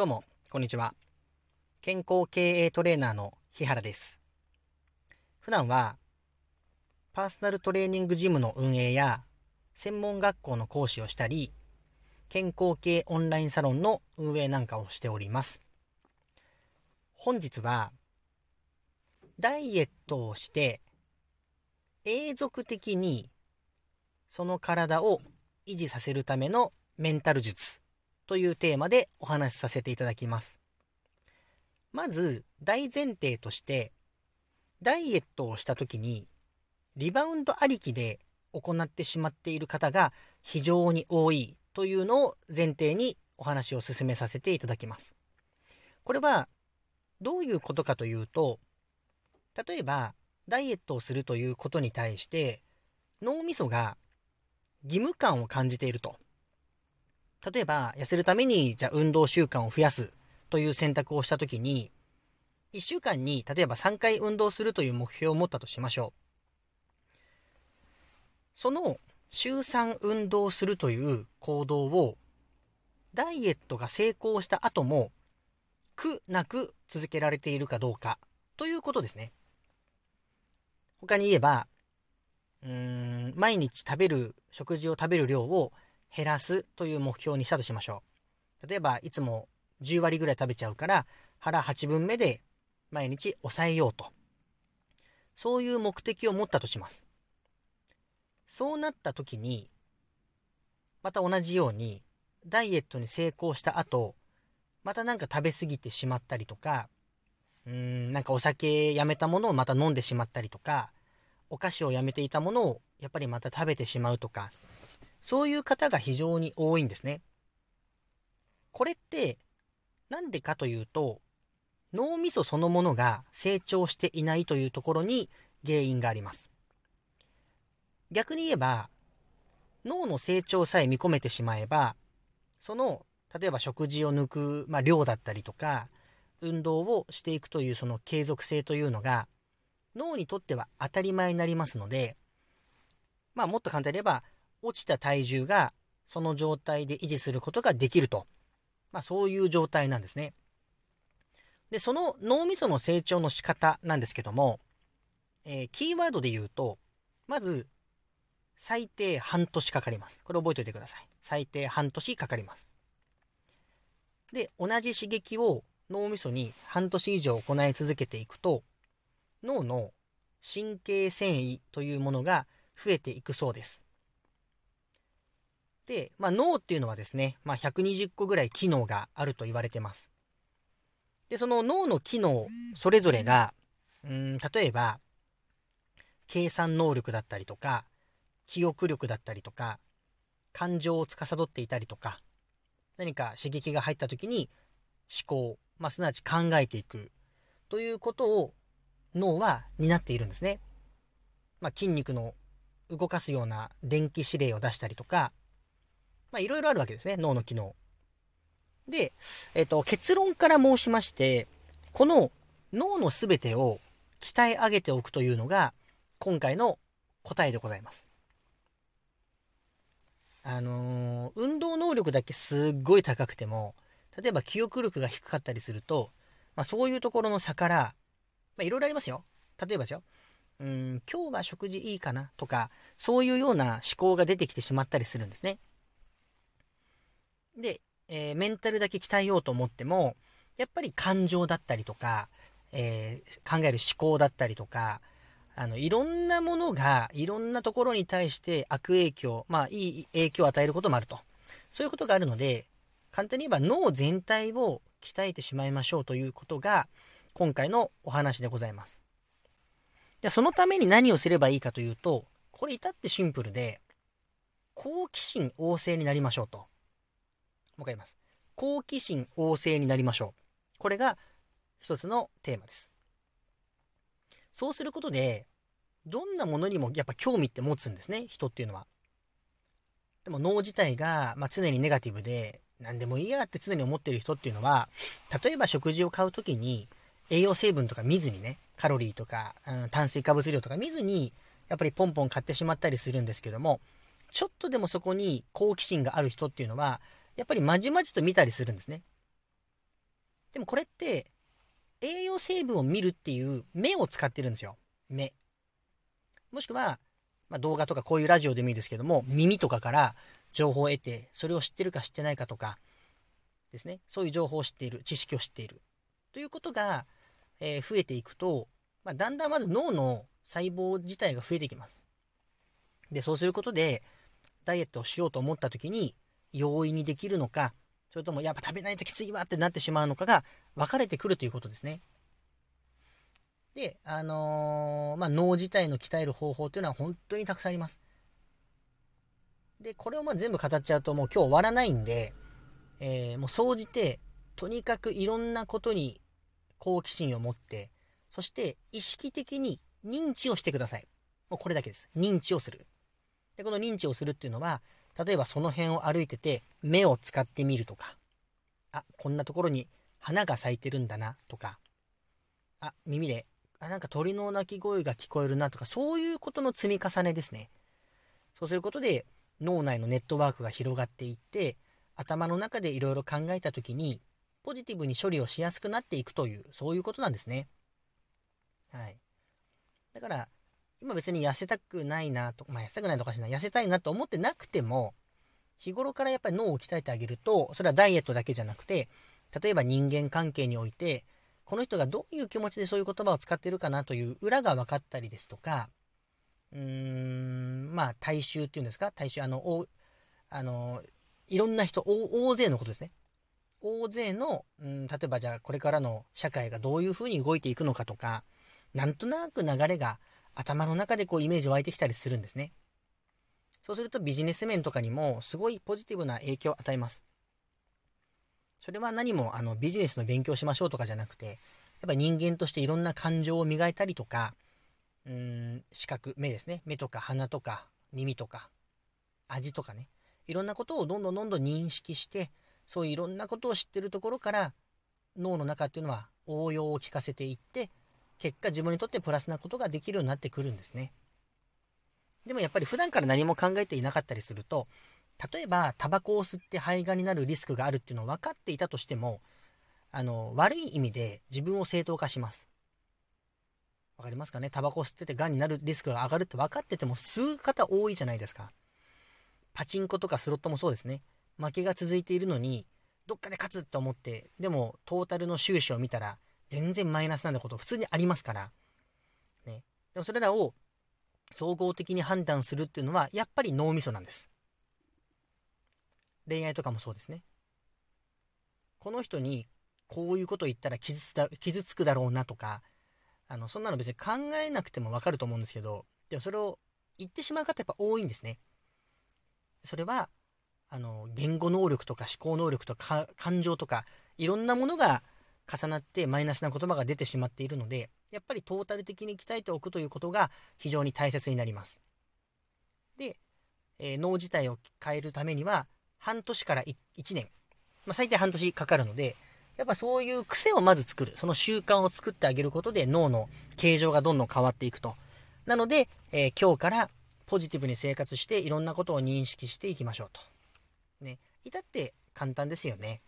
どうも、こんにちは。健康経営トレーナーの日原です。普段は、パーソナルトレーニングジムの運営や、専門学校の講師をしたり、健康系オンラインサロンの運営なんかをしております。本日は、ダイエットをして、永続的にその体を維持させるためのメンタル術というテーマでお話しさせていただきます。まず大前提としてダイエットをした時にリバウンドありきで行ってしまっている方が非常に多いというのを前提にお話を進めさせていただきます。これはどういうことかというと例えばダイエットをするということに対して脳みそが義務感を感じていると。例えば、痩せるために、じゃあ運動習慣を増やすという選択をしたときに、1週間に、例えば3回運動するという目標を持ったとしましょう。その、週3運動するという行動を、ダイエットが成功した後も、苦なく続けられているかどうか、ということですね。他に言えば、うーん、毎日食べる、食事を食べる量を減らすという目標にしたとしましょう。例えば、いつも10割ぐらい食べちゃうから、腹8分目で毎日抑えようと。そういう目的を持ったとします。そうなった時に、また同じように、ダイエットに成功した後、またなんか食べ過ぎてしまったりとか、うーん、なんかお酒やめたものをまた飲んでしまったりとか、お菓子をやめていたものをやっぱりまた食べてしまうとか、そういう方が非常に多いんですね。これって、なんでかというと、脳みそそのものが成長していないというところに原因があります。逆に言えば、脳の成長さえ見込めてしまえば、その、例えば食事を抜く、まあ、量だったりとか、運動をしていくというその継続性というのが、脳にとっては当たり前になりますので、まあもっと簡単に言えば、落ちた体重がその状態で維持することができると。まあそういう状態なんですね。で、その脳みその成長の仕方なんですけども、えーキーワードで言うと、まず、最低半年かかります。これ覚えておいてください。最低半年かかります。で、同じ刺激を脳みそに半年以上行い続けていくと、脳の神経繊維というものが増えていくそうです。で、まあ、脳っていうのはですね、まあ、120個ぐらい機能があると言われてます。で、その脳の機能それぞれが、うん、例えば、計算能力だったりとか、記憶力だったりとか、感情を司っていたりとか、何か刺激が入った時に思考、まあ、すなわち考えていくということを脳は担っているんですね。まあ、筋肉の動かすような電気指令を出したりとか、まあ、いろいろあるわけですね、脳の機能。で、えっ、と、結論から申しまして、この脳のすべてを鍛え上げておくというのが、今回の答えでございます。あのー運動能力だけすっごい高くても、例えば記憶力が低かったりすると、まあ、そういうところの差から、まあ、いろいろありますよ。例えばですよ。うん、今日は食事いいかなとか、そういうような思考が出てきてしまったりするんですね。で、えーメンタルだけ鍛えようと思っても、やっぱり感情だったりとか、えー考える思考だったりとか、あの、いろんなものが、いろんなところに対して悪影響、まあ、いい影響を与えることもあると。そういうことがあるので、簡単に言えば脳全体を鍛えてしまいましょうということが、今回のお話でございます。じゃそのために何をすればいいかというと、これ至ってシンプルで、好奇心旺盛になりましょうと。もう一回言います。好奇心旺盛になりましょう。これが一つのテーマです。そうすることで、どんなものにもやっぱ興味って持つんですね、人っていうのは。でも脳自体が、まあ、常にネガティブで、何でもいいやって常に思ってる人っていうのは、例えば食事を買うときに、栄養成分とか見ずにね、カロリーとか、うん、炭水化物量とか見ずに、やっぱりポンポン買ってしまったりするんですけども、ちょっとでもそこに好奇心がある人っていうのは、やっぱりまじまじと見たりするんですね。でもこれって栄養成分を見るっていう目を使ってるんですよ。目。もしくは、まあ、動画とかこういうラジオでもいいですけども、耳とかから情報を得て、それを知ってるか知ってないかとか、ですね。そういう情報を知っている、知識を知っている。ということが、えー、増えていくと、まあ、だんだんまず脳の細胞自体が増えてきます。で、そうすることで、ダイエットをしようと思った時に、容易にできるのか、それともやっぱ食べないときついわってなってしまうのかが分かれてくるということですね。で、あのー、まあ、脳自体の鍛える方法というのは本当にたくさんあります。で、これをま全部語っちゃうともう今日終わらないんで、えー、もう総じて、とにかくいろんなことに好奇心を持って、そして意識的に認知をしてください。もうこれだけです。認知をする。で、この認知をするっていうのは、例えばその辺を歩いてて、目を使ってみるとか、あ、こんなところに花が咲いてるんだなとか、あ、耳で、あ、なんか鳥の鳴き声が聞こえるなとか、そういうことの積み重ねですね。そうすることで、脳内のネットワークが広がっていって、頭の中でいろいろ考えた時に、ポジティブに処理をしやすくなっていくという、そういうことなんですね。はい。だから、今別に痩せたくないなと、まあ痩せたくないとかしない、痩せたいなと思ってなくても、日頃からやっぱり脳を鍛えてあげると、それはダイエットだけじゃなくて、例えば人間関係において、この人がどういう気持ちでそういう言葉を使ってるかなという裏が分かったりですとか、うーん、まあ、大衆っていうんですか？大衆、あの、おあの、いろんな人、大勢のことですね。大勢の、うん、例えばじゃあこれからの社会がどういうふうに動いていくのかとか、なんとなく流れが頭の中でこうイメージ湧いてきたりするんですね。そうするとビジネス面とかにもすごいポジティブな影響を与えます。それは何もあのビジネスの勉強しましょうとかじゃなくて、やっぱ人間としていろんな感情を磨いたりとか、うん、視覚、目ですね。目とか鼻とか耳とか味とかね。いろんなことをどんどんどんどん認識して、そういういろんなことを知ってるところから脳の中っていうのは応用を聞かせていって結果自分にとってプラスなことができるようになってくるんですね。でもやっぱり普段から何も考えていなかったりすると、例えばタバコを吸って肺がんになるリスクがあるっていうのを分かっていたとしても、あの、悪い意味で自分を正当化します。わかりますかね？タバコを吸ってて癌になるリスクが上がるって分かってても吸う方多いじゃないですか。パチンコとかスロットもそうですね。負けが続いているのに、どっかで勝つと思って、でもトータルの収支を見たら、全然マイナスなんだこと普通にありますから。ね。でもそれらを総合的に判断するっていうのは、やっぱり脳みそなんです。恋愛とかもそうですね。この人にこういうこと言ったら傷つだ傷つくだろうなとか、あの、そんなの別に考えなくてもわかると思うんですけど、でもそれを言ってしまう方やっぱ多いんですね。それは、あの、言語能力とか思考能力とか感情とか、いろんなものが重なってマイナスな言葉が出てしまっているので、やっぱりトータル的に鍛えておくということが非常に大切になります。で、えー、脳自体を変えるためには、半年から1年、まあ、最低半年かかるので、やっぱそういう癖をまず作る。その習慣を作ってあげることで脳の形状がどんどん変わっていくと。なので、えー、今日からポジティブに生活していろんなことを認識していきましょうと。ね。至って簡単ですよね。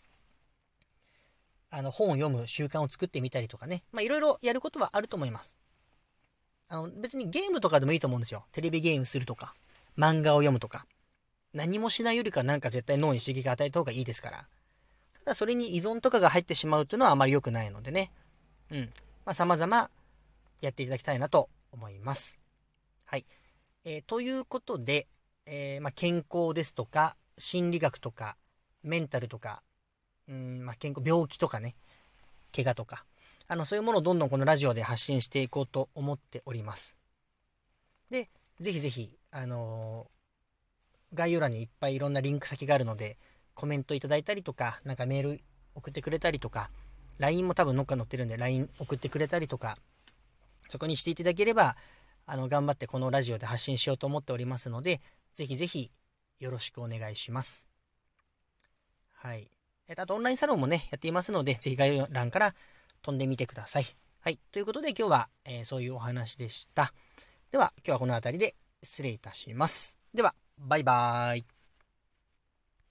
あの、本を読む習慣を作ってみたりとかね。まあ、いろいろやることはあると思います。あの、別にゲームとかでもいいと思うんですよ。テレビゲームするとか、漫画を読むとか。何もしないよりかなんか絶対脳に刺激を与えた方がいいですから。ただそれに依存とかが入ってしまうというのはあまり良くないのでね。うん。まあ、様々やっていただきたいなと思います。はい。えー、ということで、えー、まあ、健康ですとか、心理学とか、メンタルとか、うん、まあ、健康、病気とかね、怪我とか、あの、そういうものをどんどんこのラジオで発信していこうと思っております。で、ぜひぜひ、あのー、概要欄にいっぱいいろんなリンク先があるので、コメントいただいたりとか、なんかメール送ってくれたりとか、LINE も多分どっか載ってるんで、LINE 送ってくれたりとか、そこにしていただければ、あの、頑張ってこのラジオで発信しようと思っておりますので、ぜひぜひよろしくお願いします。はい。えっと、オンラインサロンもね、やっていますので、ぜひ概要欄から飛んでみてください。はい。ということで今日は、えー、そういうお話でした。では、今日はこの辺りで失礼いたします。では、バイバーイ。